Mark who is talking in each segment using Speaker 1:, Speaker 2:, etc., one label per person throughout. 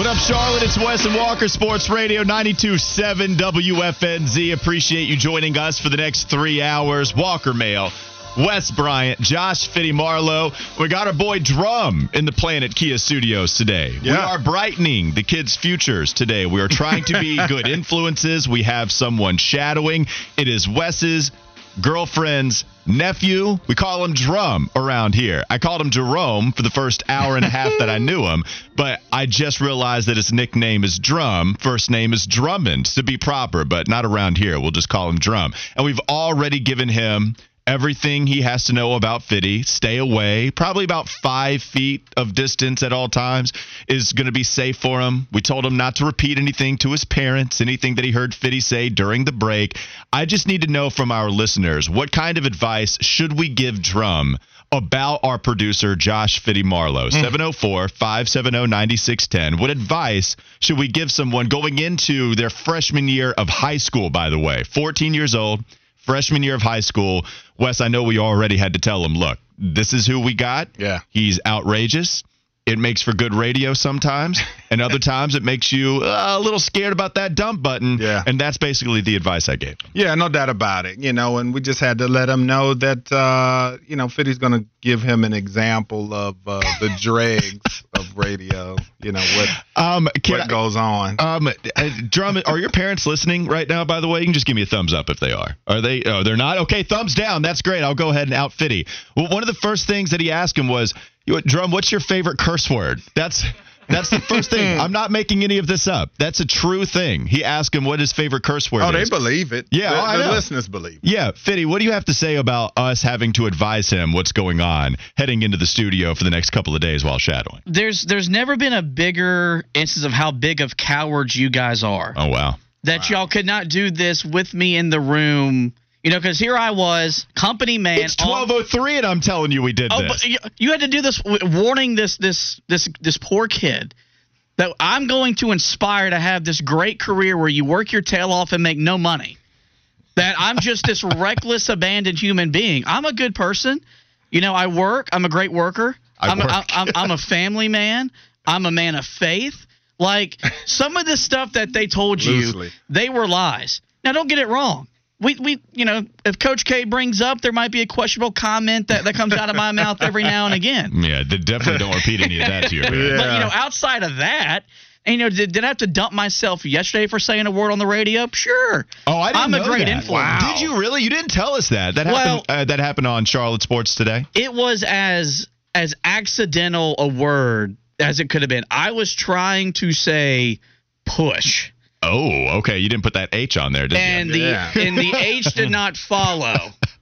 Speaker 1: What up, Charlotte? It's Wes and Walker Sports Radio 92.7 WFNZ. Appreciate you joining us for the next three hours. Walker Mail, Wes Bryant, Josh Fitty Marlowe. We got our boy Drum in the Planet Kia Studios today. We are brightening the kids' futures today. We are trying to be good influences. We have someone shadowing. It is Wes's girlfriend's nephew. We call him Drum around here. I called him Jerome for the first hour and a half that I knew him, but I just realized that his nickname is Drum. First name is Drummond to be proper, but not around here. We'll just call him Drum. And we've already given him everything he has to know about Fitty. Stay away. Probably about five feet of distance at all times is going to be safe for him. We told him not to repeat anything to his parents, anything that he heard Fitty say during the break. I just need to know from our listeners what kind of advice should we give Drum about our producer, Josh Fitty Marlowe? Hmm. 704 570 9610. What advice should we give someone going into their freshman year of high school, by the way? 14 years old freshman year of high school. Wes, I know we already had to tell him, look, this is who we got.
Speaker 2: Yeah.
Speaker 1: He's outrageous. It makes for good radio sometimes, and other times it makes you uh, a little scared about that dump button.
Speaker 2: Yeah.
Speaker 1: And that's basically the advice I gave.
Speaker 2: Yeah, no doubt about it. You know, and we just had to let him know that uh, you know Fitty's going to give him an example of uh, the dregs of radio. You know what
Speaker 1: Um,
Speaker 2: what
Speaker 1: I-
Speaker 2: goes on.
Speaker 1: Um, uh, Drum, are your parents listening right now? By the way, you can just give me a thumbs up if they are. Are they? Oh, they're not. Okay, thumbs down. That's great. I'll go ahead and out Fitty. Well, one of the first things that he asked him was, "You- "Drum, what's your favorite curse word?" That's that's the first thing. I'm not making any of this up. That's a true thing. He asked him what his favorite curse word is.
Speaker 2: oh, they believe it.
Speaker 1: Yeah,
Speaker 2: the,
Speaker 1: oh, I
Speaker 2: the
Speaker 1: know.
Speaker 2: listeners believe. It.
Speaker 1: Yeah, Fitty, what do you have to say about us having to advise him what's going on heading into the studio for the next couple of days while shadowing?
Speaker 3: there's there's never been a bigger instance of how big of cowards you guys are.
Speaker 1: Oh wow.
Speaker 3: that y'all could not do this with me in the room. You know, because here I was, company man.
Speaker 1: It's 12:03, and I'm telling you, we did
Speaker 3: Oh,
Speaker 1: this.
Speaker 3: but you, you had to do this warning this this this this poor kid that I'm going to inspire to have this great career where you work your tail off and make no money. That I'm just this reckless, abandoned human being. I'm a good person. You know, I work. I'm a great worker.
Speaker 1: I
Speaker 3: am A,
Speaker 1: work.
Speaker 3: I'm, I'm a family man. I'm a man of faith. Like some of the stuff that they told you,
Speaker 2: Loosely.
Speaker 3: they were lies. Now, don't get it wrong. We, we, you know, if Coach K brings up, there might be a questionable comment that, that comes out of my mouth every now and again.
Speaker 1: yeah, they definitely don't repeat any of that to you.
Speaker 2: Yeah.
Speaker 3: But you know, outside of that, and you know, did, did I have to dump myself yesterday for saying a word on the radio? Sure.
Speaker 1: Oh, I didn't
Speaker 3: I'm
Speaker 1: know
Speaker 3: a great
Speaker 1: that.
Speaker 3: influence.
Speaker 1: Did you really? You didn't tell us that. That happened.
Speaker 3: Well-
Speaker 1: uh, that happened on Charlotte Sports today.
Speaker 3: It was as as accidental a word as it could have been. I was trying to say push,
Speaker 1: Oh, okay. You didn't put that H on there, did
Speaker 3: and
Speaker 1: you?
Speaker 3: the
Speaker 2: Yeah.
Speaker 3: and the H did not follow.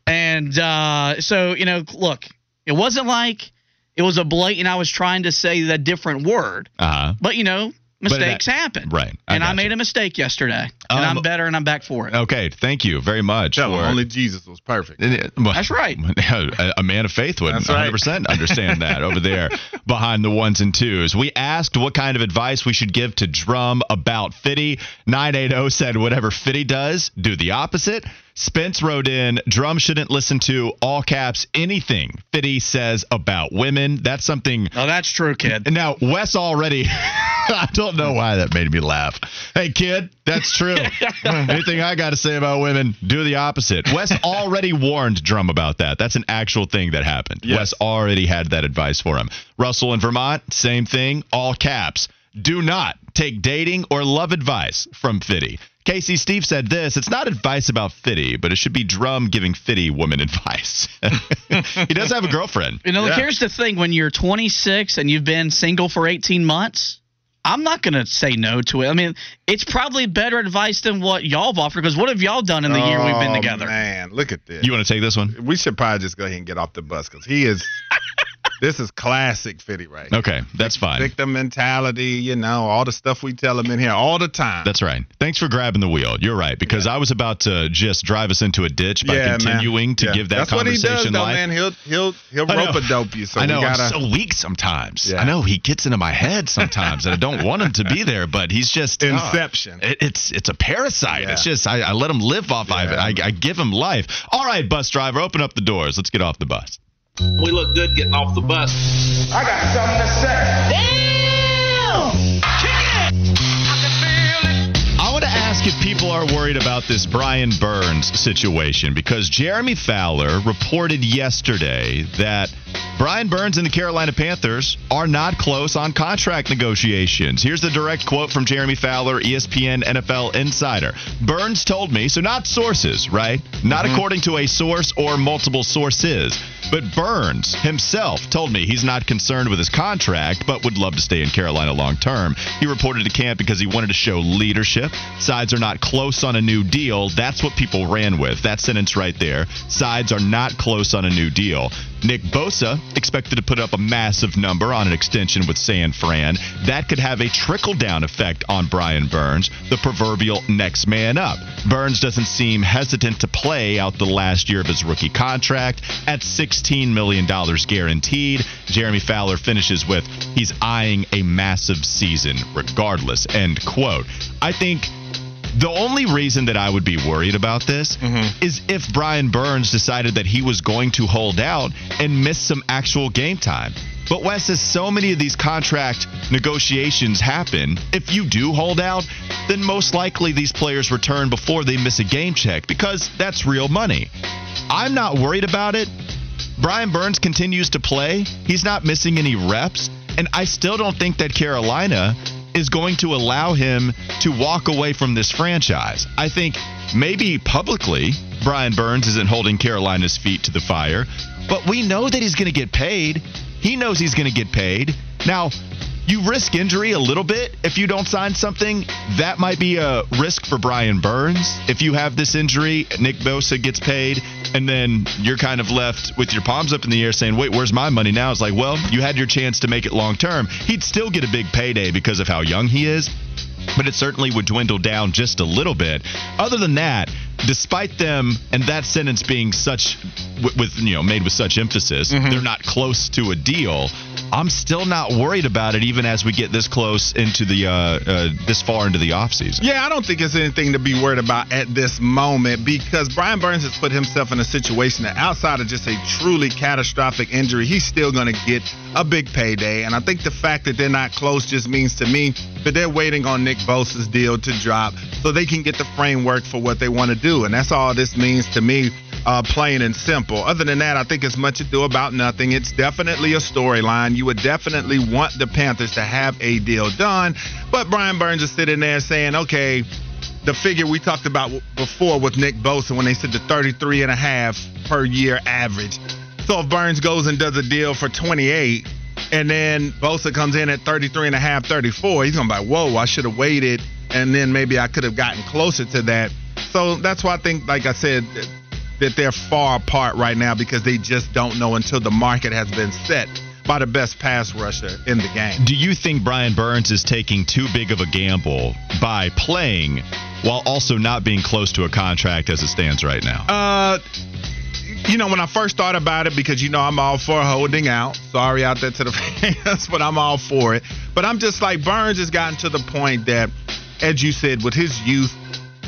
Speaker 3: And uh, so you know, look, it wasn't like it was a blatant. I was trying to say that different word,
Speaker 1: Uh huh.
Speaker 3: but you know.
Speaker 1: But
Speaker 3: Mistakes
Speaker 1: that-
Speaker 3: happen,
Speaker 1: right. I
Speaker 3: and I
Speaker 1: gotcha.
Speaker 3: made a mistake yesterday, and
Speaker 1: Um,
Speaker 3: I'm better, and I'm back for it.
Speaker 1: Okay. Thank you very much.
Speaker 2: Tell them
Speaker 1: for-
Speaker 2: only Jesus was perfect.
Speaker 3: That's right.
Speaker 1: A, a man of faith would
Speaker 2: That's
Speaker 1: 100% understand that over there behind the ones and twos. We asked what kind of advice we should give to Drum about Fitty. 980 said whatever Fitty does, do the opposite. Spence wrote in, Drum shouldn't listen to all caps anything Fitty says about women. That's something.
Speaker 3: Oh, that's true, kid.
Speaker 1: And now Wes already. I don't know why that made me laugh. Hey, kid, that's true. Anything I got to say about women, do the opposite. Wes already warned Drum about that. That's an actual thing that happened.
Speaker 2: Yes.
Speaker 1: Wes already had that advice for him. Russell in Vermont, same thing, all caps. Do not take dating or love advice from Fitty. Casey Steve said this It's not advice about Fitty, but it should be Drum giving Fitty woman advice. he does have a girlfriend.
Speaker 3: You know, look,
Speaker 2: Yeah.
Speaker 3: here's the thing: when you're 26 and you've been single for 18 months, I'm not gonna say no to it. I mean, it's probably better advice than what y'all have offered. Because what have y'all done in the year we've been
Speaker 2: Oh,
Speaker 3: together?
Speaker 2: Man, look at this.
Speaker 1: You want to take this one?
Speaker 2: we should probably just go ahead and get off the bus because he is This is classic Fitty right here.
Speaker 1: Okay, that's fine.
Speaker 2: Victim mentality, you know, all the stuff we tell him in here all the time.
Speaker 1: That's right. Thanks for grabbing the wheel. You're right because I was about to just drive us into a ditch by
Speaker 2: Yeah, man.
Speaker 1: continuing to
Speaker 2: Yeah.
Speaker 1: give that
Speaker 2: That's what he
Speaker 1: conversation
Speaker 2: does, though,
Speaker 1: life.
Speaker 2: man. He'll he'll he'll rope a dope you. So
Speaker 1: I know
Speaker 2: gotta.
Speaker 1: I'm so weak sometimes.
Speaker 2: Yeah.
Speaker 1: I know he gets into my head sometimes, and I don't want him to be there. But he's just oh,
Speaker 2: Inception.
Speaker 1: it- it's it's a parasite.
Speaker 2: Yeah.
Speaker 1: It's just I, I let him live off of it. I, I give him life. All right, bus driver, open up the doors. Let's get off the bus.
Speaker 4: We look good getting off the bus.
Speaker 5: I got something to say. Damn! Kick it!
Speaker 1: I can feel it. I want to ask if people are worried about this Brian Burns situation because Jeremy Fowler reported yesterday that Brian Burns and the Carolina Panthers are not close on contract negotiations. Here's the direct quote from Jeremy Fowler, ESPN NFL insider. Burns told me, so not sources, right? Not mm-hmm. according to a source or multiple sources. But Burns himself told me he's not concerned with his contract, but would love to stay in Carolina long term. He reported to camp because he wanted to show leadership. Sides are not close on a new deal. That's what people ran with. That sentence right there. Sides are not close on a new deal. Nick Bosa expected to put up a massive number on an extension with San Fran. That could have a trickle down effect on Brian Burns, the proverbial next man up. Burns doesn't seem hesitant to play out the last year of his rookie contract at $16 million guaranteed. Jeremy Fowler finishes with, he's eyeing a massive season regardless. End quote. I think the only reason that I would be worried about this mm-hmm. is if Brian Burns decided that he was going to hold out and miss some actual game time. But Wes, as so many of these contract negotiations happen, if you do hold out, then most likely these players return before they miss a game check because that's real money. I'm not worried about it. Brian Burns continues to play. He's not missing any reps. And I still don't think that Carolina is going to allow him to walk away from this franchise. I think maybe publicly, Brian Burns isn't holding Carolina's feet to the fire, but we know that he's going to get paid. He knows he's going to get paid. Now, you risk injury a little bit if you don't sign something. That might be a risk for Brian Burns. If you have this injury, Nick Bosa gets paid, and then you're kind of left with your palms up in the air saying, wait, where's my money now? It's like, well, you had your chance to make it long term. He'd still get a big payday because of how young he is but it certainly would dwindle down just a little bit. Other than that, despite them and that sentence being such with, with you know made with such emphasis, mm-hmm. they're not close to a deal. I'm still not worried about it, even as we get this close into the uh, uh, this far into the offseason.
Speaker 2: Yeah, I don't think it's anything to be worried about at this moment because Brian Burns has put himself in a situation that outside of just a truly catastrophic injury, he's still going to get a big payday. And I think the fact that they're not close just means to me that they're waiting on Nick Bosa's deal to drop so they can get the framework for what they want to do. And that's all this means to me. Uh, plain and simple. Other than that, I think it's much ado about nothing. It's definitely a storyline. You would definitely want the Panthers to have a deal done, but Brian Burns is sitting there saying, okay, the figure we talked about before with Nick Bosa when they said the 33 and a half per year average. So if Burns goes and does a deal for 28 and then Bosa comes in at 33 and a half, 34, he's going to be like, whoa, I should have waited and then maybe I could have gotten closer to that. So that's why I think, like I said, that they're far apart right now because they just don't know until the market has been set by the best pass rusher in the game.
Speaker 1: Do you think Brian Burns is taking too big of a gamble by playing while also not being close to a contract as it stands right now?
Speaker 2: Uh, you know, when I first thought about it, because you know I'm all for holding out. Sorry out there to the fans, but I'm all for it. But I'm just like Burns has gotten to the point that, as you said, with his youth,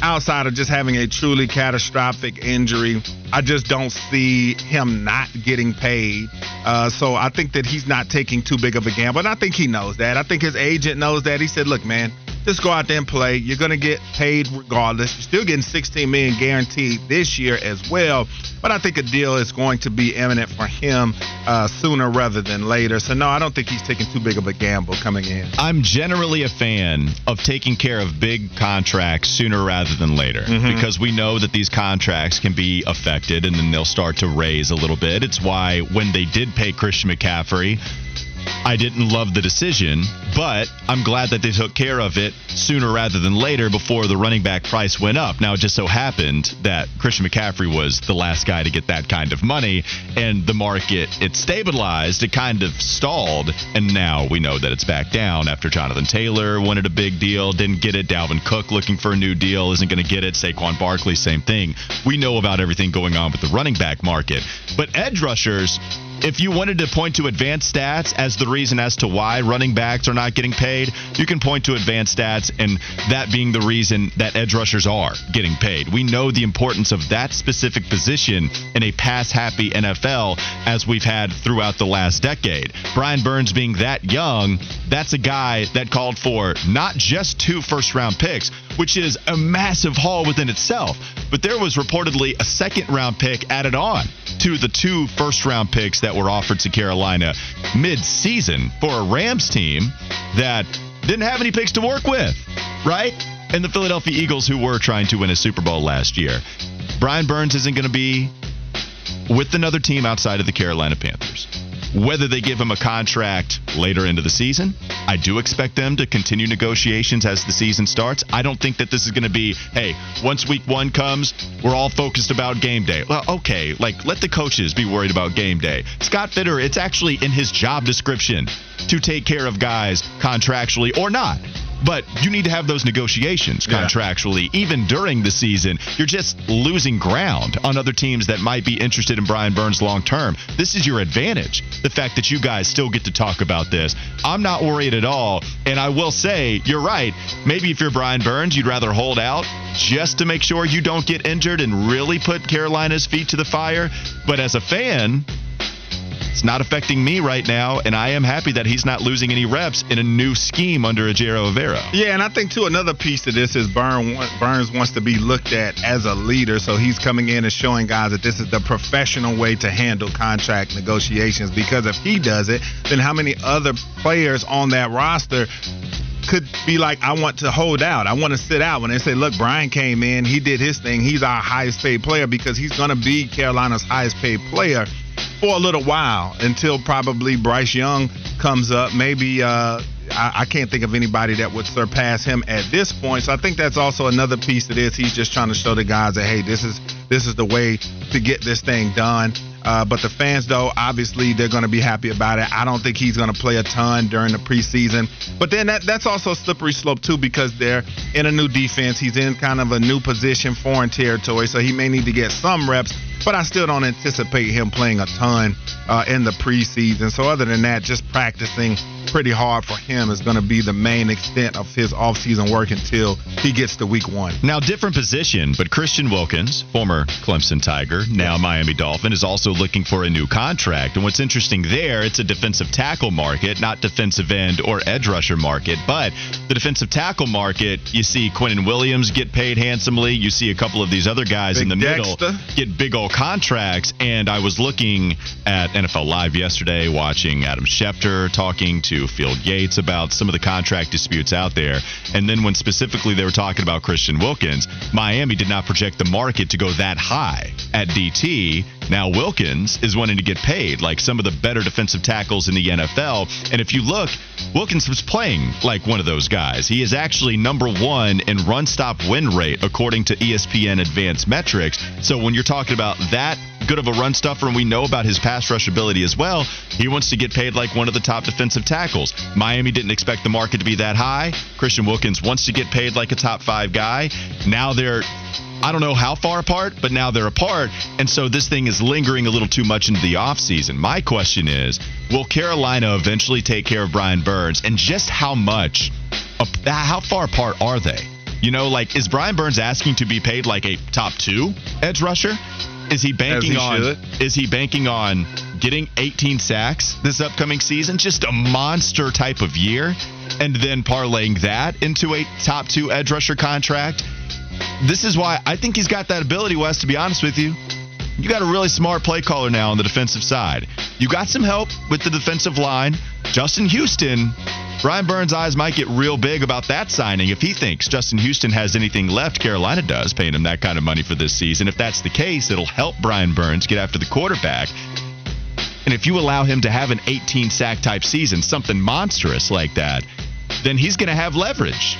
Speaker 2: outside of just having a truly catastrophic injury, I just don't see him not getting paid. Uh, so I think that he's not taking too big of a gamble. And I think he knows that. I think his agent knows that. He said, look, man, just go out there and play. You're going to get paid regardless. You're still getting 16 million guaranteed this year as well. But I think a deal is going to be imminent for him uh, sooner rather than later. So no, I don't think he's taking too big of a gamble coming in.
Speaker 1: I'm generally a fan of taking care of big contracts sooner rather than later because we know that these contracts can be affected and then they'll start to raise a little bit. It's why when they did pay Christian McCaffrey, I didn't love the decision, but I'm glad that they took care of it sooner rather than later before the running back price went up. Now, it just so happened that Christian McCaffrey was the last guy to get that kind of money, and the market, it stabilized, it kind of stalled, and now we know that it's back down after Jonathan Taylor wanted a big deal, didn't get it. Dalvin Cook looking for a new deal, isn't going to get it. Saquon Barkley, same thing. We know about everything going on with the running back market. But edge rushers, if you wanted to point to advanced stats as the reason as to why running backs are not getting paid, you can point to advanced stats and that being the reason that edge rushers are getting paid. We know the importance of that specific position in a pass happy NFL as we've had throughout the last decade. Brian Burns being that young, that's a guy that called for not just two first round picks, which is a massive haul within itself, but there was reportedly a second round pick added on to the two first round picks that were offered to Carolina mid season for a Rams team that didn't have any picks to work with, right? And the Philadelphia Eagles, who were trying to win a Super Bowl last year. Brian Burns isn't going to be with another team outside of the Carolina Panthers. Whether they give him a contract later into the season, I do expect them to continue negotiations as the season starts. I don't think that this is going to be, hey, once week one comes, we're all focused about game day. Well, okay, like let the coaches be worried about game day. Scott Fitterer, it's actually in his job description to take care of guys contractually or not. But you need to have those negotiations
Speaker 2: Yeah.
Speaker 1: contractually, even during the season. You're just losing ground on other teams that might be interested in Brian Burns long term. This is your advantage. The fact that you guys still get to talk about this. I'm not worried at all. And I will say, you're right. Maybe if you're Brian Burns, you'd rather hold out just to make sure you don't get injured and really put Carolina's feet to the fire. But as a fan, it's not affecting me right now, and I am happy that he's not losing any reps in a new scheme under Ejiro Evero.
Speaker 2: Yeah, and I think too another piece of this is Burn, Burns wants to be looked at as a leader, so he's coming in and showing guys that this is the professional way to handle contract negotiations. Because if he does it, then how many other players on that roster could be like, I want to hold out. I want to sit out. When they say, look, Brian came in, he did his thing. He's our highest paid player because he's going to be Carolina's highest paid player for a little while until probably Bryce Young comes up. Maybe uh, I, I can't think of anybody that would surpass him at this point. So I think that's also another piece of this. He's just trying to show the guys that hey, this is this is the way to get this thing done. Uh, but the fans, though, obviously they're going to be happy about it. I don't think he's going to play a ton during the preseason. But then that, that's also a slippery slope too because they're in a new defense. He's in kind of a new position, foreign territory, so he may need to get some reps. But I still don't anticipate him playing a ton uh, in the preseason. So other than that, just practicing pretty hard for him is going to be the main extent of his offseason work until he gets to week one.
Speaker 1: Now, different position, but Christian Wilkins, former Clemson Tiger, now Miami Dolphin, is also looking for a new contract. And what's interesting there, it's a defensive tackle market, not defensive end or edge rusher market. But the defensive tackle market, you see Quinnen Williams get paid handsomely. You see a couple of these other guys
Speaker 2: Big
Speaker 1: in the
Speaker 2: Dexter.
Speaker 1: middle get big old contracts. And I was looking at NFL Live yesterday, watching Adam Schefter talking to Field Yates about some of the contract disputes out there. And then when specifically they were talking about Christian Wilkins, Miami did not project the market to go that high at DT. Now Wilkins is wanting to get paid like some of the better defensive tackles in the NFL. And if you look, Wilkins was playing like one of those guys. He is actually number one in run stop win rate according to ESPN advanced metrics. So when you're talking about that good of a run stuffer and we know about his pass rush ability as well, he wants to get paid like one of the top defensive tackles. Miami didn't expect the market to be that high. Christian Wilkins wants to get paid like a top five guy. Now they're I don't know how far apart, but now they're apart. And so this thing is lingering a little too much into the offseason. My question is will Carolina eventually take care of Brian Burns? And just how much, how far apart are they? You know, like, is Brian Burns asking to be paid like a top two edge rusher? Is he banking
Speaker 2: he
Speaker 1: on?
Speaker 2: should.
Speaker 1: Is he banking on getting 18 sacks this upcoming season? Just a monster type of year, and then parlaying that into a top two edge rusher contract. This is why I think he's got that ability, Wes. To be honest with you, you got a really smart play caller now on the defensive side. You got some help with the defensive line. Justin Houston, Brian Burns' eyes might get real big about that signing if he thinks Justin Houston has anything left. Carolina does, paying him that kind of money for this season. If that's the case, it'll help Brian Burns get after the quarterback. And if you allow him to have an 18 sack type season, something monstrous like that, then he's going to have leverage.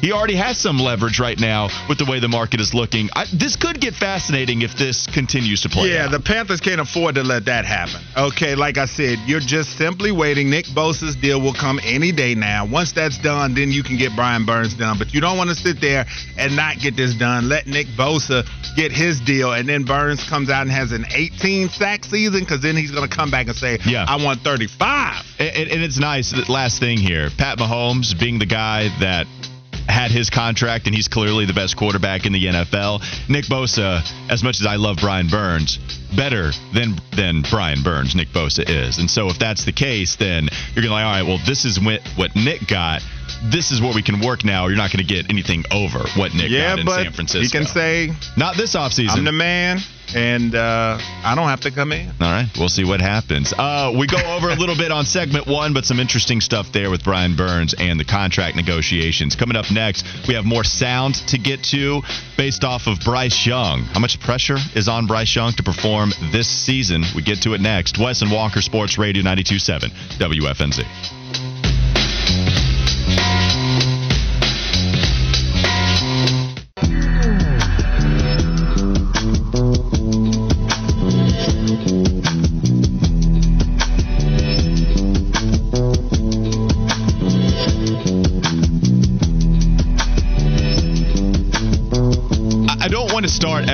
Speaker 1: He already has some leverage right now with the way the market is looking. I, this could get fascinating if this continues to play.
Speaker 2: Yeah,
Speaker 1: out.
Speaker 2: the Panthers can't afford to let that happen. Okay, like I said, you're just simply waiting. Nick Bosa's deal will come any day now. Once that's done, then you can get Brian Burns done. But you don't want to sit there and not get this done. Let Nick Bosa get his deal, and then Burns comes out and has an 18 sack season because then he's going to come back and say,
Speaker 1: Yeah.
Speaker 2: I want 35.
Speaker 1: And, and it's nice. Last thing here, Pat Mahomes being the guy that had his contract, and he's clearly the best quarterback in the NFL. Nick Bosa, as much as I love Brian Burns, better than than Brian Burns, Nick Bosa is. And so if that's the case, then you're gonna like, all right, well, this is what what Nick got. This is what we can work now. You're not going to get anything over what Nick
Speaker 2: yeah,
Speaker 1: got in
Speaker 2: but
Speaker 1: San Francisco.
Speaker 2: he can say,
Speaker 1: not this offseason.
Speaker 2: I'm the man, and uh, I don't have to come in.
Speaker 1: All right, we'll see what happens. Uh, we go over a little bit on segment one, but some interesting stuff there with Brian Burns and the contract negotiations. Coming up next, we have more sound to get to based off of Bryce Young. How much pressure is on Bryce Young to perform this season? We get to it next. Wes and Walker Sports Radio 92.7 WFNZ.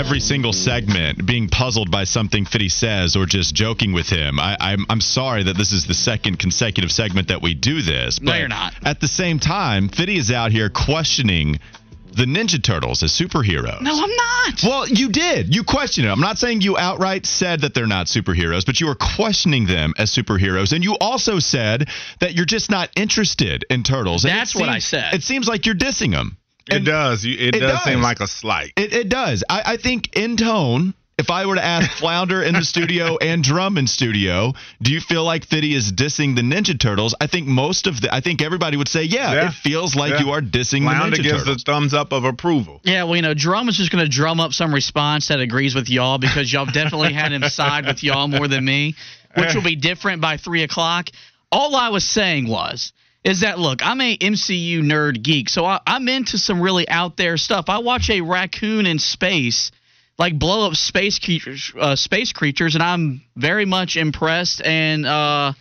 Speaker 1: Every single segment being puzzled by something Fitty says or just joking with him. I, I'm, I'm sorry that this is the second consecutive segment that we do this.
Speaker 3: No,
Speaker 1: but
Speaker 3: you're not.
Speaker 1: At the same time, Fitty is out here questioning the Ninja Turtles as superheroes.
Speaker 3: No, I'm not.
Speaker 1: Well, you did. You questioned it. I'm not saying you outright said that they're not superheroes, but you were questioning them as superheroes. And you also said that you're just not interested in turtles. And
Speaker 3: That's what I said.
Speaker 1: It seems like you're dissing them.
Speaker 2: It does. You, it,
Speaker 1: It
Speaker 2: does,
Speaker 1: does.
Speaker 2: seem like a slight.
Speaker 1: It, it does. I, I think in tone, if I were to ask Flounder in the studio and Drum in studio, do you feel like Fitty is dissing the Ninja Turtles? I think most of the, I think everybody would say, yeah,
Speaker 2: Yeah.
Speaker 1: it feels like
Speaker 2: Yeah.
Speaker 1: you are dissing
Speaker 2: Flounder
Speaker 1: the Ninja Turtles.
Speaker 2: Flounder gives
Speaker 1: Turtles.
Speaker 2: the thumbs up of approval.
Speaker 3: Yeah, well, you know, Drum is just going to drum up some response that agrees with y'all because y'all definitely had him side with y'all more than me, which will be different by three o'clock. All I was saying was, is that look, I'm a MCU nerd geek, so I, I'm into some really out there stuff. I watch a raccoon in space, like blow up space creatures, uh, space creatures, and I'm very much impressed and uh,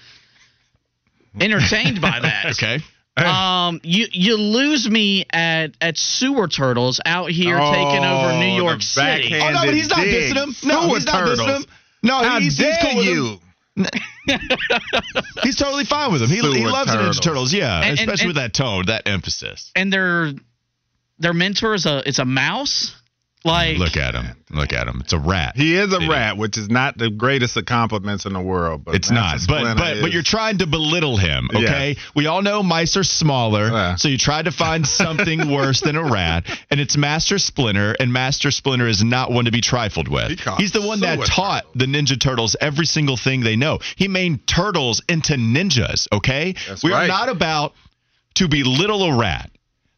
Speaker 3: entertained by that.
Speaker 1: okay.
Speaker 3: Um, you you lose me at at sewer turtles out here taking over
Speaker 2: Oh,
Speaker 3: New York City.
Speaker 1: Oh, no, but he's not
Speaker 2: dig.
Speaker 1: dissing him. No,
Speaker 2: Sewer
Speaker 1: he's not dissing
Speaker 2: turtles.
Speaker 1: him. No,
Speaker 2: How
Speaker 1: he's, he's
Speaker 2: dare
Speaker 1: cool with him.
Speaker 2: you?
Speaker 1: He's totally fine with him. He, he loves the Ninja
Speaker 2: Turtles.
Speaker 1: Yeah,
Speaker 3: And- and-
Speaker 1: especially
Speaker 3: and-
Speaker 1: with that tone, that emphasis.
Speaker 3: And their their mentor is a it's a mouse. Like
Speaker 1: Look at him. Look at him. It's a rat.
Speaker 2: He is a
Speaker 1: Fitty.
Speaker 2: rat, which is not the greatest of compliments in the world. But
Speaker 1: It's not,
Speaker 2: Master
Speaker 1: but
Speaker 2: Splinter
Speaker 1: but but you're trying to belittle him,
Speaker 2: Yeah.
Speaker 1: okay? We all know mice are smaller,
Speaker 2: Yeah.
Speaker 1: so you tried to find something worse than a rat, and it's Master Splinter, and Master Splinter is not one to be trifled with.
Speaker 2: He
Speaker 1: He's the one that
Speaker 2: sewer
Speaker 1: taught the Ninja Turtles every single thing they know. He made turtles into ninjas, okay?
Speaker 2: That's
Speaker 1: we are not about to belittle a rat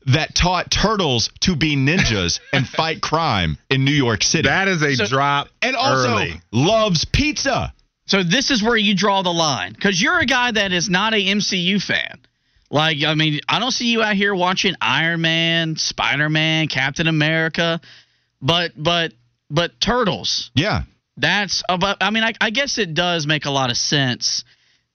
Speaker 1: that taught turtles to be ninjas and fight crime in New York City.
Speaker 2: that is a
Speaker 3: So-
Speaker 2: drop
Speaker 1: and also
Speaker 2: early.
Speaker 1: loves pizza.
Speaker 3: so this is where you draw the line because you're a guy that is not a MCU fan. Like I mean, I don't see you out here watching Iron Man, Spider Man, Captain America, but but but turtles.
Speaker 1: Yeah.
Speaker 3: That's about. I mean, I, I guess it does make a lot of sense,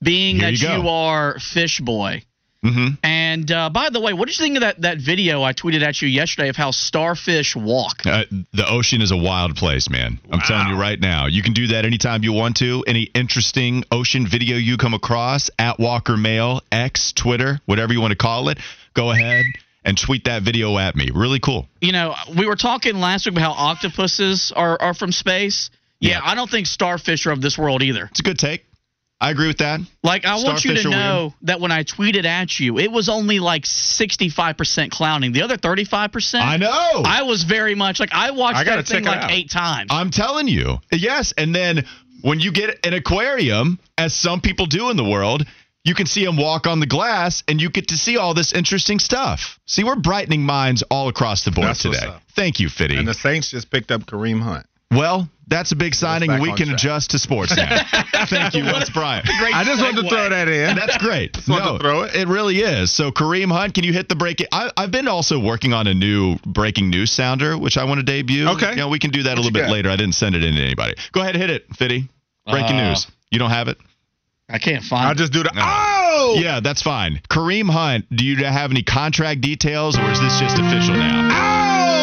Speaker 3: being
Speaker 1: Here
Speaker 3: that
Speaker 1: you
Speaker 3: you are Fish Boy.
Speaker 1: Mm-hmm.
Speaker 3: And uh, by the way, what did you think of that, that video I tweeted at you yesterday of how starfish walk?
Speaker 1: Uh, the ocean is a wild place, man. I'm telling you right now. You can do that anytime you want to. Any interesting ocean video you come across at Walker Mail, X, Twitter, whatever you want to call it, go ahead and tweet that video at me. Really cool.
Speaker 3: You know, we were talking last week about how octopuses are, are from space. Yeah,
Speaker 1: Yeah.
Speaker 3: I don't think starfish are of this world either.
Speaker 1: It's a good take. I agree with that.
Speaker 3: Like, I want you to
Speaker 1: are weird.
Speaker 3: know that when I tweeted at you, it was only like 65% clowning. The other 35%,
Speaker 1: I know.
Speaker 3: I was very much like, I watched
Speaker 2: I
Speaker 3: that thing like
Speaker 2: out.
Speaker 3: eight times.
Speaker 1: I'm telling you. Yes. And then when you get an aquarium, as some people do in the world, you can see them walk on the glass and you get to see all this interesting stuff. See, we're brightening minds all across the board
Speaker 2: That's
Speaker 1: today. Thank you, Fitty.
Speaker 2: And the Saints just picked up Kareem Hunt.
Speaker 1: Well, that's a big signing. We can
Speaker 2: track.
Speaker 1: adjust to sports now. Thank you, Wes Bryant.
Speaker 2: I just wanted to throw that in.
Speaker 1: That's great.
Speaker 2: wanted
Speaker 1: no,
Speaker 2: to throw it.
Speaker 1: It really is. So Kareem Hunt, can you hit the break? I, I've been also working on a new breaking news sounder, which I want to debut.
Speaker 2: Okay.
Speaker 1: You know, we can do that
Speaker 2: What
Speaker 1: a little bit
Speaker 2: got?
Speaker 1: later. I didn't send it in to anybody. Go ahead, hit it, Fitty. Breaking
Speaker 3: Uh,
Speaker 1: news. You don't have it?
Speaker 3: I can't find.
Speaker 2: I'll just do the
Speaker 1: No.
Speaker 2: oh
Speaker 1: Yeah, that's fine. Kareem Hunt, do you have any contract details, or is this just official now?
Speaker 2: oh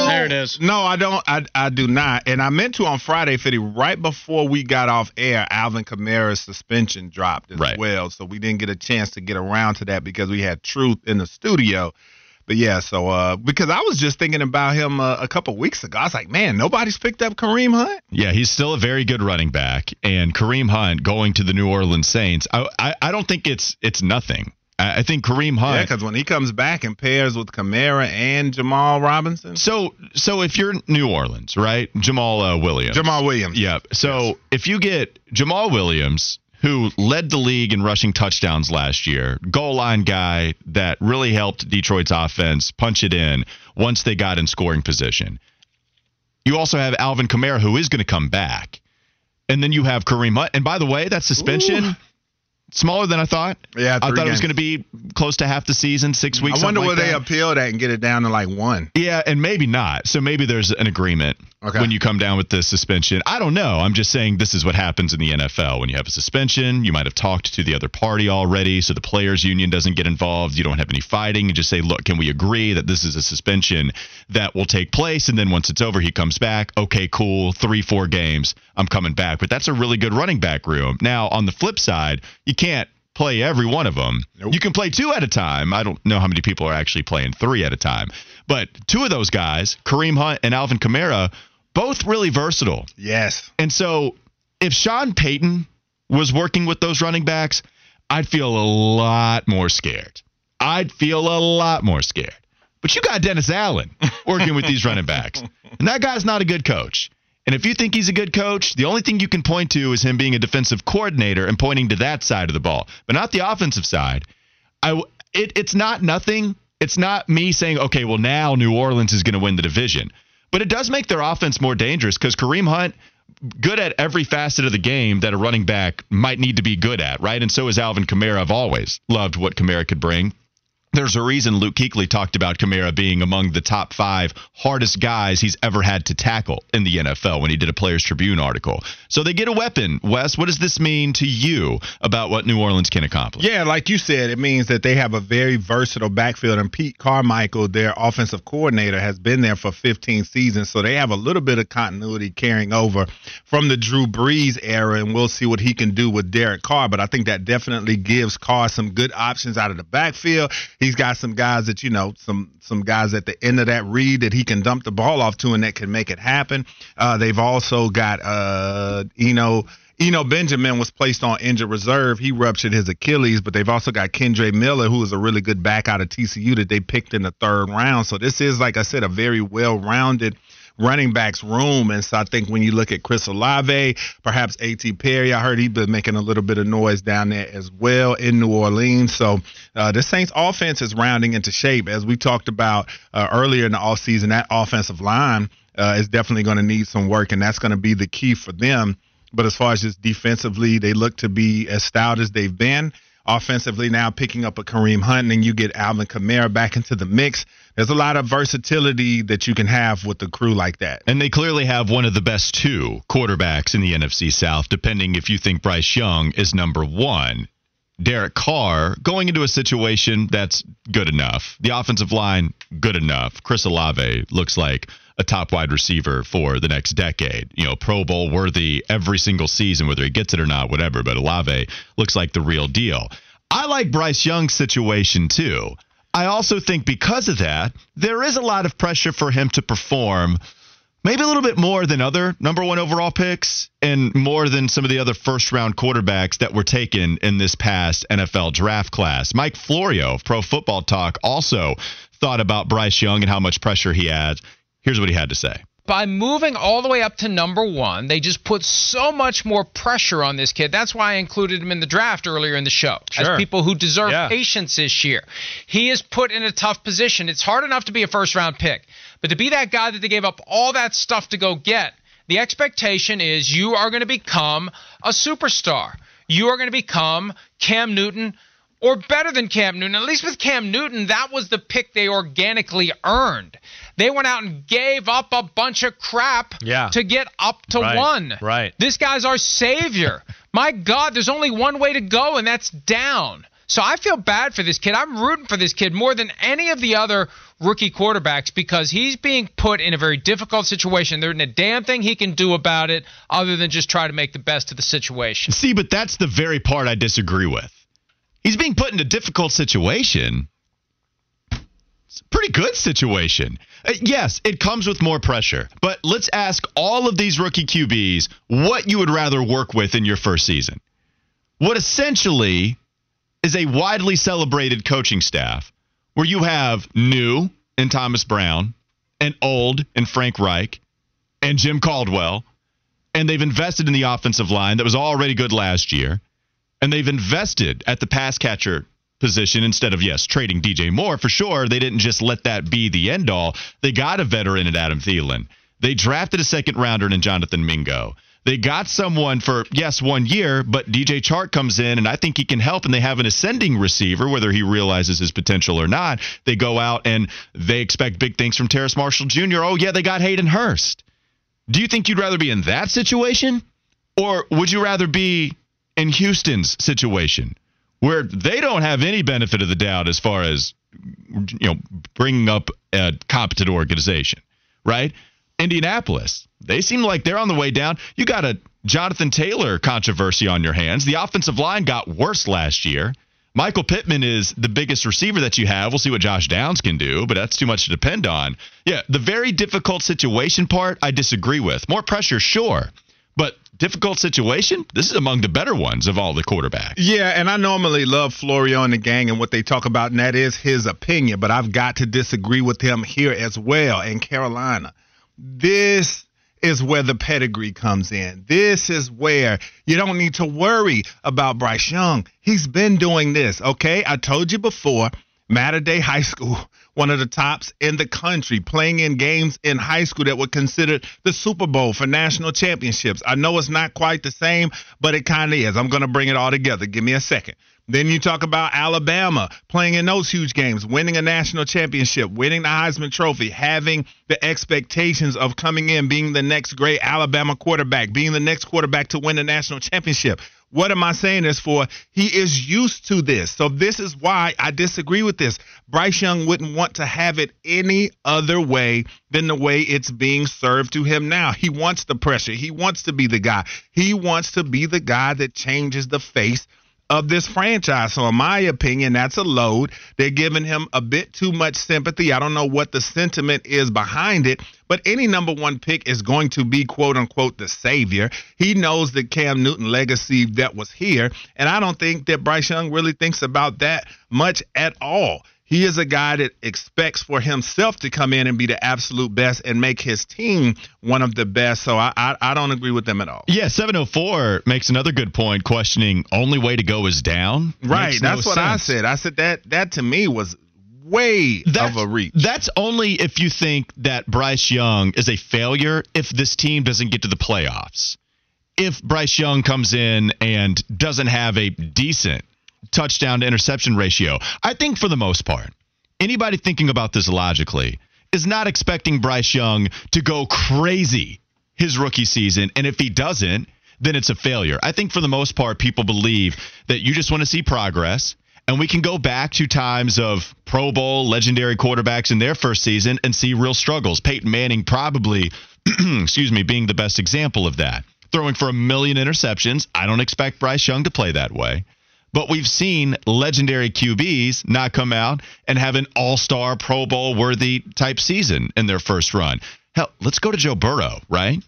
Speaker 3: There it is.
Speaker 2: No, I don't. I I do not. And I meant to on Friday, Fitty, right before we got off air, Alvin Kamara's suspension dropped as
Speaker 1: Right.
Speaker 2: well. So we didn't get a chance to get around to that because we had Truth in the studio. But yeah, so uh, because I was just thinking about him uh, a couple weeks ago, I was like, man, nobody's picked up Kareem Hunt.
Speaker 1: Yeah, he's still a very good running back, and Kareem Hunt going to the New Orleans Saints. I I, I don't think it's it's nothing. I, think Kareem
Speaker 2: Yeah,
Speaker 1: Hunt.
Speaker 2: because when he comes back and pairs with Kamara and Jamal Robinson,
Speaker 1: so so if you're New Orleans, right? Jamal uh, Williams.
Speaker 2: Jamaal Williams.
Speaker 1: Yeah. So if you get Jamaal Williams, who led the league in rushing touchdowns last year, goal line guy that really helped Detroit's offense punch it in once they got in scoring position. You also have Alvin Kamara, who is going to come back. And then you have Kareem Hunt. And by the way, that suspension, smaller than I thought.
Speaker 2: Yeah,
Speaker 1: I thought it was going to be close to half the season, six weeks.
Speaker 2: I wonder
Speaker 1: something
Speaker 2: will
Speaker 1: like
Speaker 2: they appeal that and get it down to like one.
Speaker 1: Yeah, and maybe not. So maybe there's an agreement
Speaker 2: Okay.
Speaker 1: when you come down with the suspension. I don't know. I'm just saying this is what happens in the NFL. When you have a suspension, you might have talked to the other party already, so the players' union doesn't get involved. You don't have any fighting. You just say, look, can we agree that this is a suspension that will take place? And then once it's over, he comes back. Okay, cool. Three, four games. I'm coming back. But that's a really good running back room. Now, on the flip side, you can't play every one of them.
Speaker 2: Nope.
Speaker 1: You can play two at a time. I don't know how many people are actually playing three at a time. But two of those guys, Kareem Hunt and Alvin Kamara, both really versatile.
Speaker 2: Yes.
Speaker 1: And so if Sean Payton was working with those running backs, I'd feel a lot more scared. I'd feel a lot more scared. But you got Dennis Allen working with these running backs. And that guy's not a good coach. And if you think he's a good coach, the only thing you can point to is him being a defensive coordinator and pointing to that side of the ball, but not the offensive side. I it, it's not nothing. It's not me saying, okay, well now New Orleans is going to win the division, but it does make their offense more dangerous because Kareem Hunt good at every facet of the game that a running back might need to be good at, right? And so is Alvin Kamara. I've always loved what Kamara could bring. There's a reason Luke Kuechly talked about Kamara being among the top five hardest guys he's ever had to tackle in the NFL when he did a Players Tribune article. So they get a weapon. Wes, what does this mean to you about what New Orleans can accomplish?
Speaker 2: Yeah, like you said, it means that they have a very versatile backfield. And Pete Carmichael, their offensive coordinator, has been there for 15 seasons. So they have a little bit of continuity carrying over from the Drew Brees era. And we'll see what he can do with Derek Carr. But I think that definitely gives Carr some good options out of the backfield. He's got some guys that, you know, some some guys at the end of that read that he can dump the ball off to and that can make it happen. Uh, they've also got, uh, you know, Benjamin was placed on injured reserve. He ruptured his Achilles, but they've also got Kendre Miller, who is a really good back out of TCU that they picked in the third round. So this is, like I said, a very well-rounded running backs room. And so I think when you look at Chris Olave, perhaps A.T. Perry, I heard he's been making a little bit of noise down there as well in New Orleans. So uh, the Saints offense is rounding into shape. As we talked about uh, earlier in the offseason, that offensive line uh, is definitely going to need some work, and that's going to be the key for them. But as far as just defensively, they look to be as stout as they've been. Offensively, now picking up a Kareem Hunt, and you get Alvin Kamara back into the mix. There's a lot of versatility that you can have with the crew like that.
Speaker 1: And they clearly have one of the best two quarterbacks in the NFC South, depending if you think Bryce Young is number one. Derek Carr going into a situation that's good enough. The offensive line, good enough. Chris Olave looks like a top wide receiver for the next decade. You know, Pro Bowl worthy every single season, whether he gets it or not, whatever. But Olave looks like the real deal. I like Bryce Young's situation too. I also think because of that, there is a lot of pressure for him to perform maybe a little bit more than other number one overall picks and more than some of the other first round quarterbacks that were taken in this past NFL draft class. Mike Florio of Pro Football Talk also thought about Bryce Young and how much pressure he had. Here's what he had to say.
Speaker 6: By moving all the way up to number one, they just put so much more pressure on this kid. That's why I included him in the draft earlier in the show
Speaker 7: Sure.
Speaker 6: as people who deserve
Speaker 7: Yeah.
Speaker 6: patience this year. He is put in a tough position. It's hard enough to be a first round pick, but to be that guy that they gave up all that stuff to go get. The expectation is you are going to become a superstar. You are going to become Cam Newton or better than Cam Newton. At least with Cam Newton, that was the pick they organically earned. They went out and gave up a bunch of crap
Speaker 7: Yeah.
Speaker 6: to get up to
Speaker 7: Right,
Speaker 6: one.
Speaker 7: right.
Speaker 6: This guy's our savior. My God, there's only one way to go, and that's down. So I feel bad for this kid. I'm rooting for this kid more than any of the other rookie quarterbacks because he's being put in a very difficult situation. There isn't a damn thing he can do about it other than just try to make the best of the situation.
Speaker 1: See, but that's the very part I disagree with. He's being put in a difficult situation. Pretty good situation. Uh, yes, it comes with more pressure, but let's ask all of these rookie QBs what you would rather work with in your first season. What essentially is a widely celebrated coaching staff where you have new in Thomas Brown and old in Frank Reich and Jim Caldwell and they've invested in the offensive line that was already good last year, and they've invested at the pass catcher position instead of yes trading DJ Moore for sure. They didn't just let that be the end all. They got a veteran in Adam Thielen. They drafted a second rounder in Jonathan Mingo. They got someone for yes one year, but DJ Chark comes in and I think he can help. And they have an ascending receiver, whether he realizes his potential or not. They go out and they expect big things from Terrace Marshall Jr. Oh yeah, they got Hayden Hurst. Do you think you'd rather be in that situation? Or would you rather be in Houston's situation where they don't have any benefit of the doubt as far as you know bringing up a competent organization, right? Indianapolis, they seem like they're on the way down. You got a Jonathan Taylor controversy on your hands. The offensive line got worse last year. Michael Pittman is the biggest receiver that you have. We'll see what Josh Downs can do, but that's too much to depend on. Yeah, the very difficult situation part, I disagree with. More pressure, sure. Difficult situation, this is among the better ones of all the quarterbacks.
Speaker 2: Yeah, and I normally love Florio and the gang and what they talk about, and that is his opinion. But I've got to disagree with him here as well in Carolina. This is where the pedigree comes in. This is where you don't need to worry about Bryce Young. He's been doing this, okay? I told you before, Mater Dei High School, one of the tops in the country, playing in games in high school that were considered the Super Bowl for national championships. I know it's not quite the same, but it kind of is. I'm going to bring it all together. Give me a second. Then you talk about Alabama playing in those huge games, winning a national championship, winning the Heisman Trophy, having the expectations of coming in, being the next great Alabama quarterback, being the next quarterback to win the national championship. What am I saying this for? He is used to this. So this is why I disagree with this. Bryce Young wouldn't want to have it any other way than the way it's being served to him now. He wants the pressure. He wants to be the guy. He wants to be the guy that changes the face of this franchise. So, in my opinion, that's a load. They're giving him a bit too much sympathy. I don't know what the sentiment is behind it, but any number one pick is going to be, quote unquote, the savior. He knows the Cam Newton legacy that was here, and I don't think that Bryce Young really thinks about that much at all. He is a guy that expects for himself to come in and be the absolute best and make his team one of the best. So I I, I don't agree with them at all.
Speaker 1: Yeah, 704 makes another good point questioning only way to go is down.
Speaker 2: Right.
Speaker 1: No
Speaker 2: That's what I said. I said that that to me was way
Speaker 1: That's,
Speaker 2: of a reach.
Speaker 1: That's only if you think that Bryce Young is a failure if this team doesn't get to the playoffs. If Bryce Young comes in and doesn't have a decent touchdown to interception ratio, I think for the most part, anybody thinking about this logically is not expecting Bryce Young to go crazy his rookie season. And if he doesn't, then it's a failure. I think for the most part, people believe that you just want to see progress. And we can go back to times of Pro Bowl legendary quarterbacks in their first season and see real struggles. Peyton Manning probably, excuse me, being the best example of that. Throwing for a million interceptions. I don't expect Bryce Young to play that way. But we've seen legendary QBs not come out and have an all star Pro Bowl worthy type season in their first run. Hell, let's go to Joe Burrow, right?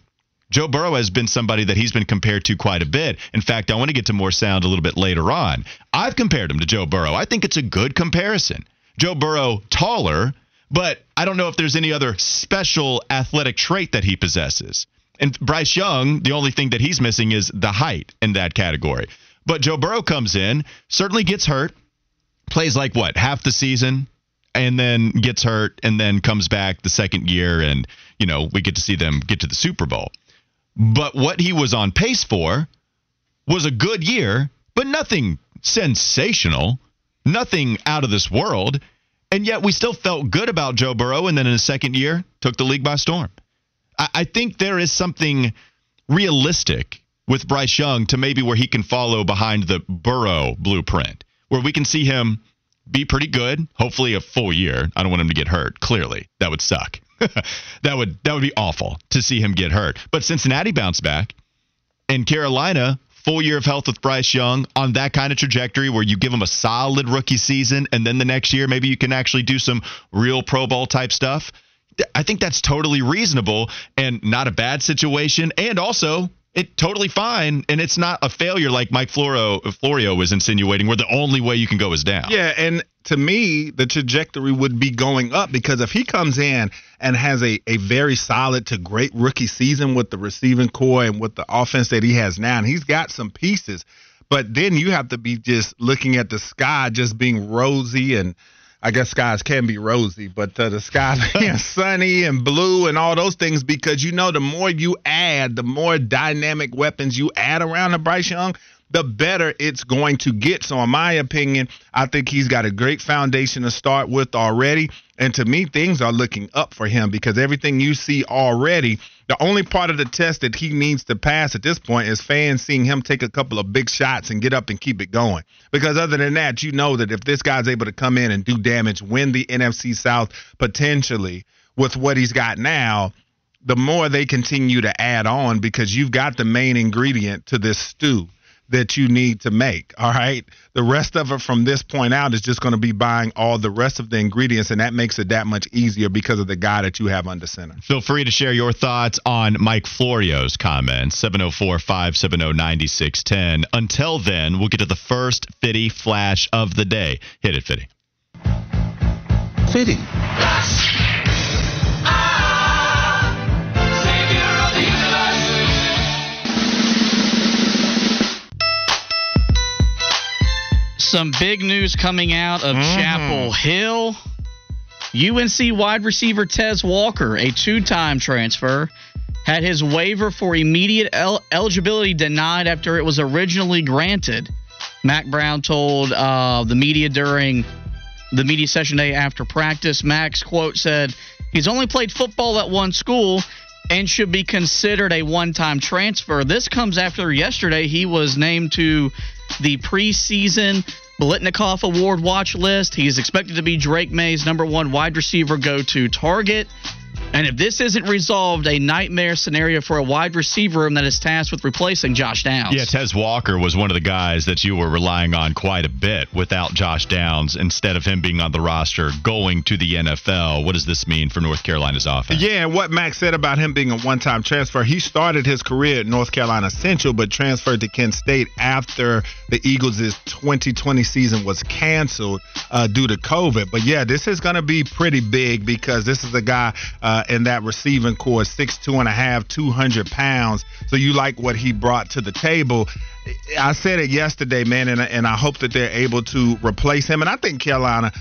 Speaker 1: Joe Burrow has been somebody that he's been compared to quite a bit. In fact, I want to get to more sound a little bit later on. I've compared him to Joe Burrow. I think it's a good comparison. Joe Burrow, taller, but I don't know if there's any other special athletic trait that he possesses. And Bryce Young, the only thing that he's missing is the height in that category. But Joe Burrow comes in, certainly gets hurt, plays like what, half the season, and then gets hurt, and then comes back the second year, and, you know, we get to see them get to the Super Bowl. but what he was on pace for was a good year, but nothing sensational, nothing out of this world. And yet we still felt good about Joe Burrow, and then in his second year, took the league by storm. I, I think there is something realistic with Bryce Young to maybe where he can follow behind the Burrow blueprint, where we can see him be pretty good, hopefully a full year. I don't want him to get hurt, clearly. That would suck. that would that would be awful to see him get hurt. But Cincinnati bounced back and Carolina full year of health with Bryce Young on that kind of trajectory where you give him a solid rookie season and then the next year maybe you can actually do some real Pro Bowl type stuff. I think that's totally reasonable and not a bad situation. And also, it totally fine, and it's not a failure like Mike Florio, Florio was insinuating, where the only way you can go is down.
Speaker 2: Yeah, and to me, the trajectory would be going up because if he comes in and has a, a very solid to great rookie season with the receiving corps and with the offense that he has now, and he's got some pieces, but then you have to be just looking at the sky just being rosy and – I guess skies can be rosy, but uh, the sky being sunny and blue and all those things because you know the more you add, the more dynamic weapons you add around the Bryce Young, the better it's going to get. So, in my opinion, I think he's got a great foundation to start with already. And to me, things are looking up for him because everything you see already, the only part of the test that he needs to pass at this point is fans seeing him take a couple of big shots and get up and keep it going. Because other than that, you know that if this guy's able to come in and do damage, win the NFC South potentially with what he's got now, the more they continue to add on because you've got the main ingredient to this stew that you need to make. All right. The rest of it from this point out is just going to be buying all the rest of the ingredients, and that makes it that much easier because of the guy that you have under center.
Speaker 1: Feel free to share your thoughts on Mike Florio's comments, 704 570 9610. Until then, we'll get to the first Fitty flash of the day. Hit it, Fitty.
Speaker 7: Fitty.
Speaker 3: Some big news coming out of mm-hmm. Chapel Hill. UNC wide receiver Tez Walker, a two time transfer, had his waiver for immediate el- eligibility denied after it was originally granted. Mack Brown told uh, the media during the media session day after practice. Max, quote, said, He's only played football at one school and should be considered a one time transfer. This comes after yesterday he was named to the preseason Biletnikoff Award watch list. He is expected to be Drake Maye's number one wide receiver go to target. And if this isn't resolved, a nightmare scenario for a wide receiver room that is tasked with replacing Josh Downs.
Speaker 1: Yeah, Tez Walker was one of the guys that you were relying on quite a bit without Josh Downs instead of him being on the roster going to the NFL. What does this mean for North Carolina's offense?
Speaker 2: Yeah, and what Max said about him being a one time transfer, he started his career at North Carolina Central, but transferred to Kent State after the Eagles' 2020 season was canceled uh, due to COVID. But yeah, this is going to be pretty big because this is a guy. Uh, in that receiving corps, six two and a half, two hundred pounds. So you like what he brought to the table. I said it yesterday, man, and, and I hope that they're able to replace him. And I think Carolina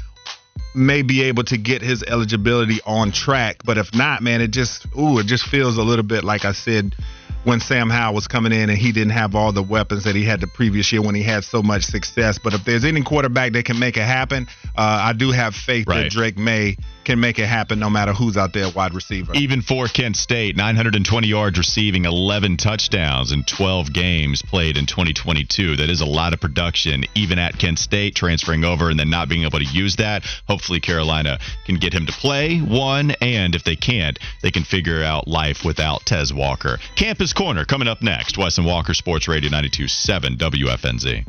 Speaker 2: may be able to get his eligibility on track. But if not, man, it just ooh, it just feels a little bit like I said when Sam Howell was coming in and he didn't have all the weapons that he had the previous year when he had so much success. But if there's any quarterback that can make it happen, uh, I do have faith right. that Drake Maye can make it happen no matter who's out there wide receiver.
Speaker 1: Even for Kent State, 920 yards receiving, 11 touchdowns in 12 games played in 2022. That is a lot of production, even at Kent State, transferring over and then not being able to use that. Hopefully, Carolina can get him to play one, and if they can't, they can figure out life without Tez Walker. Campus Corner coming up next. Wes and Walker Sports Radio 92.7 WFNZ.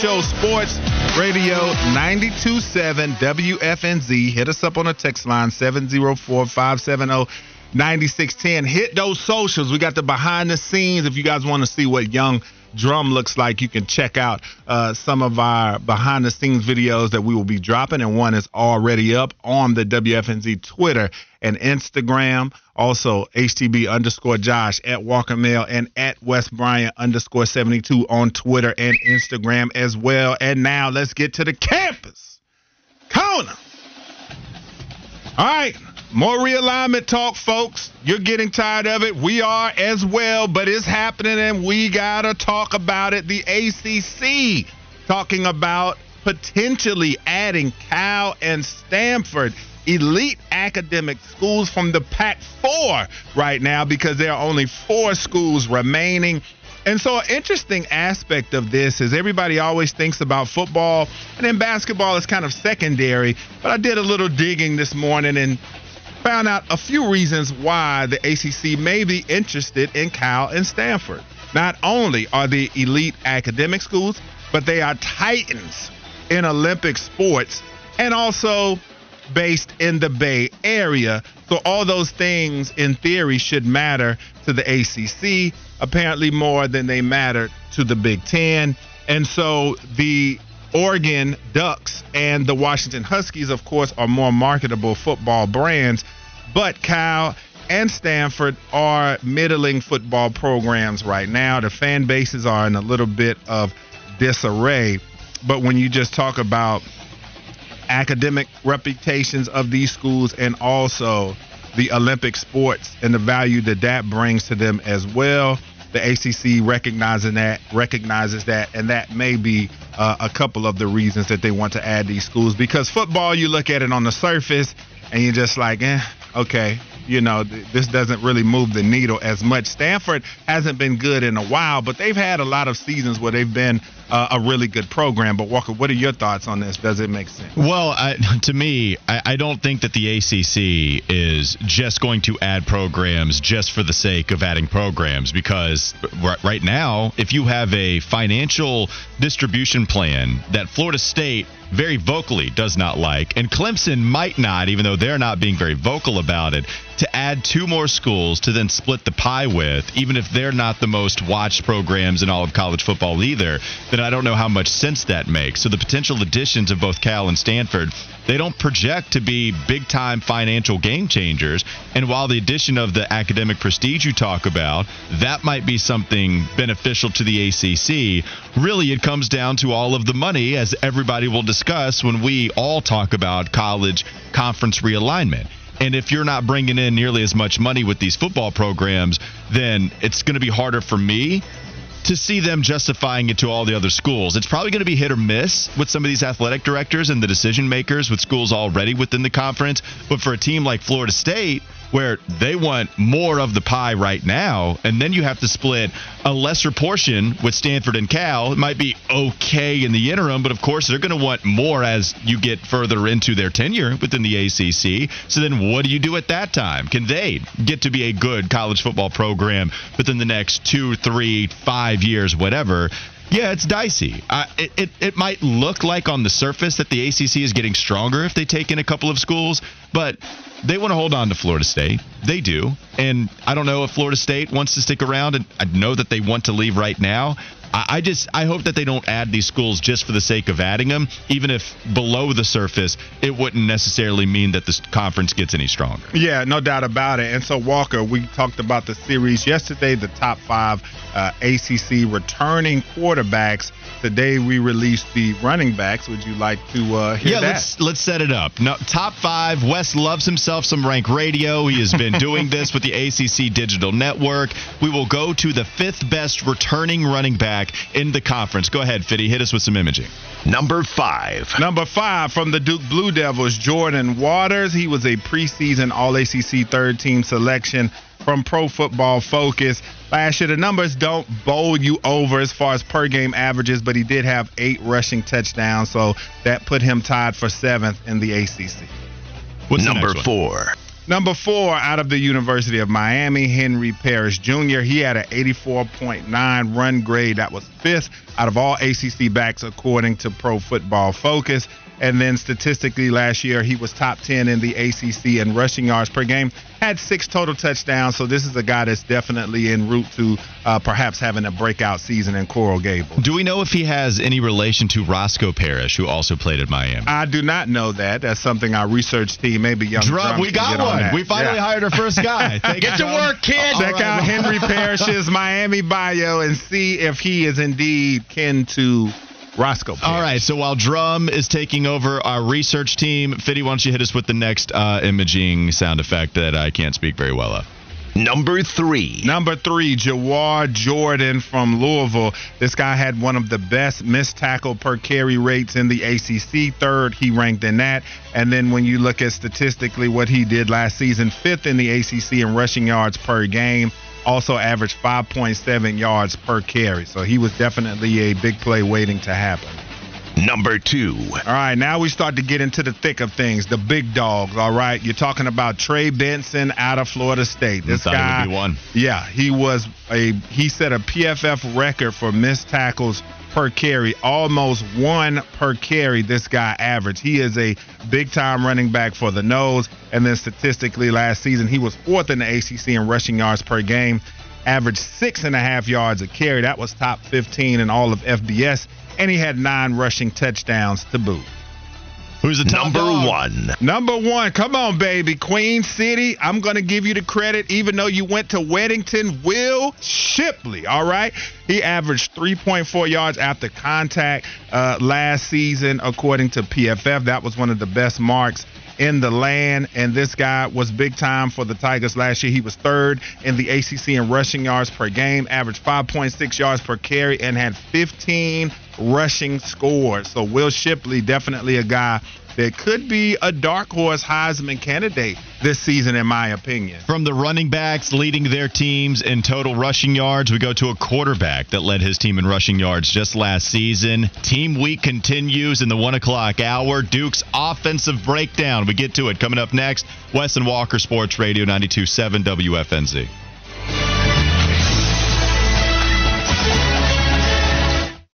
Speaker 2: Show Sports Radio 92.7 WFNZ. Hit us up on the text line 704 570 9610. Hit those socials. We got the behind the scenes if you guys want to see what young Drum looks like, you can check out uh, some of our behind the scenes videos that we will be dropping, and one is already up on the WFNZ Twitter and Instagram. Also, HTB underscore Josh at Walker Mail and at Wes Bryant underscore 72 on Twitter and Instagram as well. And now let's get to the campus. Corner. All right. More realignment talk, folks. You're getting tired of it. We are as well, but it's happening and we got to talk about it. The ACC talking about potentially adding Cal and Stanford, elite academic schools from the Pac 4 right now because there are only four schools remaining. And so, an interesting aspect of this is everybody always thinks about football, and then basketball is kind of secondary. But I did a little digging this morning and found out a few reasons why the ACC may be interested in Cal and Stanford. Not only are they elite academic schools, but they are titans in Olympic sports and also based in the Bay Area. So, all those things in theory should matter to the ACC, apparently more than they matter to the Big Ten. And so, the Oregon Ducks and the Washington Huskies, of course, are more marketable football brands, but Cal and Stanford are middling football programs right now. The fan bases are in a little bit of disarray. But when you just talk about academic reputations of these schools and also the Olympic sports and the value that that brings to them as well, the ACC recognizing that recognizes that, and that may be uh, a couple of the reasons that they want to add these schools. Because football, you look at it on the surface, and you're just like, eh, okay, you know, th- this doesn't really move the needle as much. Stanford hasn't been good in a while, but they've had a lot of seasons where they've been uh, a really good program. But Walker, what are your thoughts on this? Does it make sense?
Speaker 1: Well, I, to me, I, I don't think that the ACC is just going to add programs just for the sake of adding programs because r- right now, if you have a financial distribution plan that Florida State very vocally does not like, and Clemson might not, even though they're not being very vocal about it, to add two more schools to then split the pie with, even if they're not the most watched programs in all of college football either, then I don't know how much sense that makes. So the potential additions of both Cal and Stanford, they don't project to be big time financial game changers. And while the addition of the academic prestige you talk about, that might be something beneficial to the ACC, really it comes down to all of the money, as everybody will discuss when we all talk about college conference realignment. And if you're not bringing in nearly as much money with these football programs, then it's going to be harder for me to see them justifying it to all the other schools. It's probably going to be hit or miss with some of these athletic directors and the decision makers with schools already within the conference. But for a team like Florida State, where they want more of the pie right now, and then you have to split a lesser portion with Stanford and Cal. It might be okay in the interim, but of course they're going to want more as you get further into their tenure within the ACC. So then what do you do at that time? Can they get to be a good college football program within the next two, three, five years, whatever? Yeah, it's dicey. Uh, it, it, it might look like on the surface that the ACC is getting stronger if they take in a couple of schools, but they want to hold on to Florida State. They do. And I don't know if Florida State wants to stick around, and I know that they want to leave right now. I just I hope that they don't add these schools just for the sake of adding them, even if below the surface it wouldn't necessarily mean that this conference gets any stronger.
Speaker 2: Yeah, no doubt about it. And so Walker, we talked about the series yesterday, the top five uh, ACC returning quarterbacks. Today we released the running backs. Would you like to uh, hear
Speaker 1: yeah,
Speaker 2: that?
Speaker 1: Yeah, let's let's set it up. No, top five. Wes loves himself some rank radio. He has been doing this with the ACC Digital Network. We will go to the fifth best returning running back in the conference. Go ahead, Fitty. Hit us with some imaging.
Speaker 8: Number five.
Speaker 2: Number five from the Duke Blue Devils, Jordan Waters. He was a preseason All ACC third team selection from Pro Football Focus. Last year, the numbers don't bowl you over as far as per game averages, but he did have eight rushing touchdowns, so that put him tied for seventh in the ACC.
Speaker 1: What's
Speaker 8: Number four.
Speaker 2: Number four, out of the University of Miami, Henry Parrish Jr. He had an 84.9 run grade. That was fifth out of all ACC backs, according to Pro Football Focus. And then statistically, last year he was top 10 in the ACC in rushing yards per game. Had six total touchdowns. So this is a guy that's definitely en route to uh, perhaps having a breakout season in Coral Gables.
Speaker 1: Do we know if he has any relation to Roscoe Parrish, who also played at Miami?
Speaker 2: I do not know that. That's something our research team, maybe young
Speaker 1: Drum,
Speaker 2: Drum
Speaker 1: we
Speaker 2: can
Speaker 1: got
Speaker 2: get on
Speaker 1: one.
Speaker 2: that.
Speaker 1: We finally
Speaker 2: Yeah.
Speaker 1: hired our first guy.
Speaker 3: Get to work, kid.
Speaker 2: Check
Speaker 1: right.
Speaker 2: out Henry Parrish's Miami bio and see if he is indeed kin to Roscoe. Parrish.
Speaker 1: All right, so while Drum is taking over our research team, Fitty, why don't you hit us with the next uh, imaging sound effect that I can't speak very well of?
Speaker 8: Number three.
Speaker 2: Number three, Jawhar Jordan from Louisville. This guy had one of the best missed tackle per carry rates in the ACC. Third, he ranked in that. And then when you look at statistically what he did last season, fifth in the ACC in rushing yards per game. Also averaged 5.7 yards per carry. So he was definitely a big play waiting to happen.
Speaker 8: Number two.
Speaker 2: All right, now we start to get into the thick of things, the big dogs. All right, you're talking about Trey Benson out of Florida State. This guy,
Speaker 1: be one.
Speaker 2: yeah, he was a he set a PFF record for missed tackles per carry, almost one per carry. This guy averaged. He is a big time running back for the Noles, and then statistically last season he was fourth in the ACC in rushing yards per game. Averaged six and a half yards a carry. That was top 15 in all of FBS, and he had nine rushing touchdowns to boot.
Speaker 1: Who's the
Speaker 8: Number one.
Speaker 2: Number one, come on, baby. Queen City. I'm going to give you the credit, even though you went to Weddington. Will Shipley, all right? He averaged 3.4 yards after contact uh, last season, according to PFF. That was one of the best marks in the land. And this guy was big time for the Tigers last year. He was third in the ACC in rushing yards per game, averaged 5.6 yards per carry, and had 15 rushing scores. So Will Shipley, definitely a guy that could be a dark horse Heisman candidate this season, in my opinion.
Speaker 1: From the running backs leading their teams in total rushing yards, we go to a quarterback that led his team in rushing yards just last season. Team week continues in the one o'clock hour. Duke's offensive breakdown. We get to it coming up next. Wes and Walker Sports Radio 92.7 WFNZ.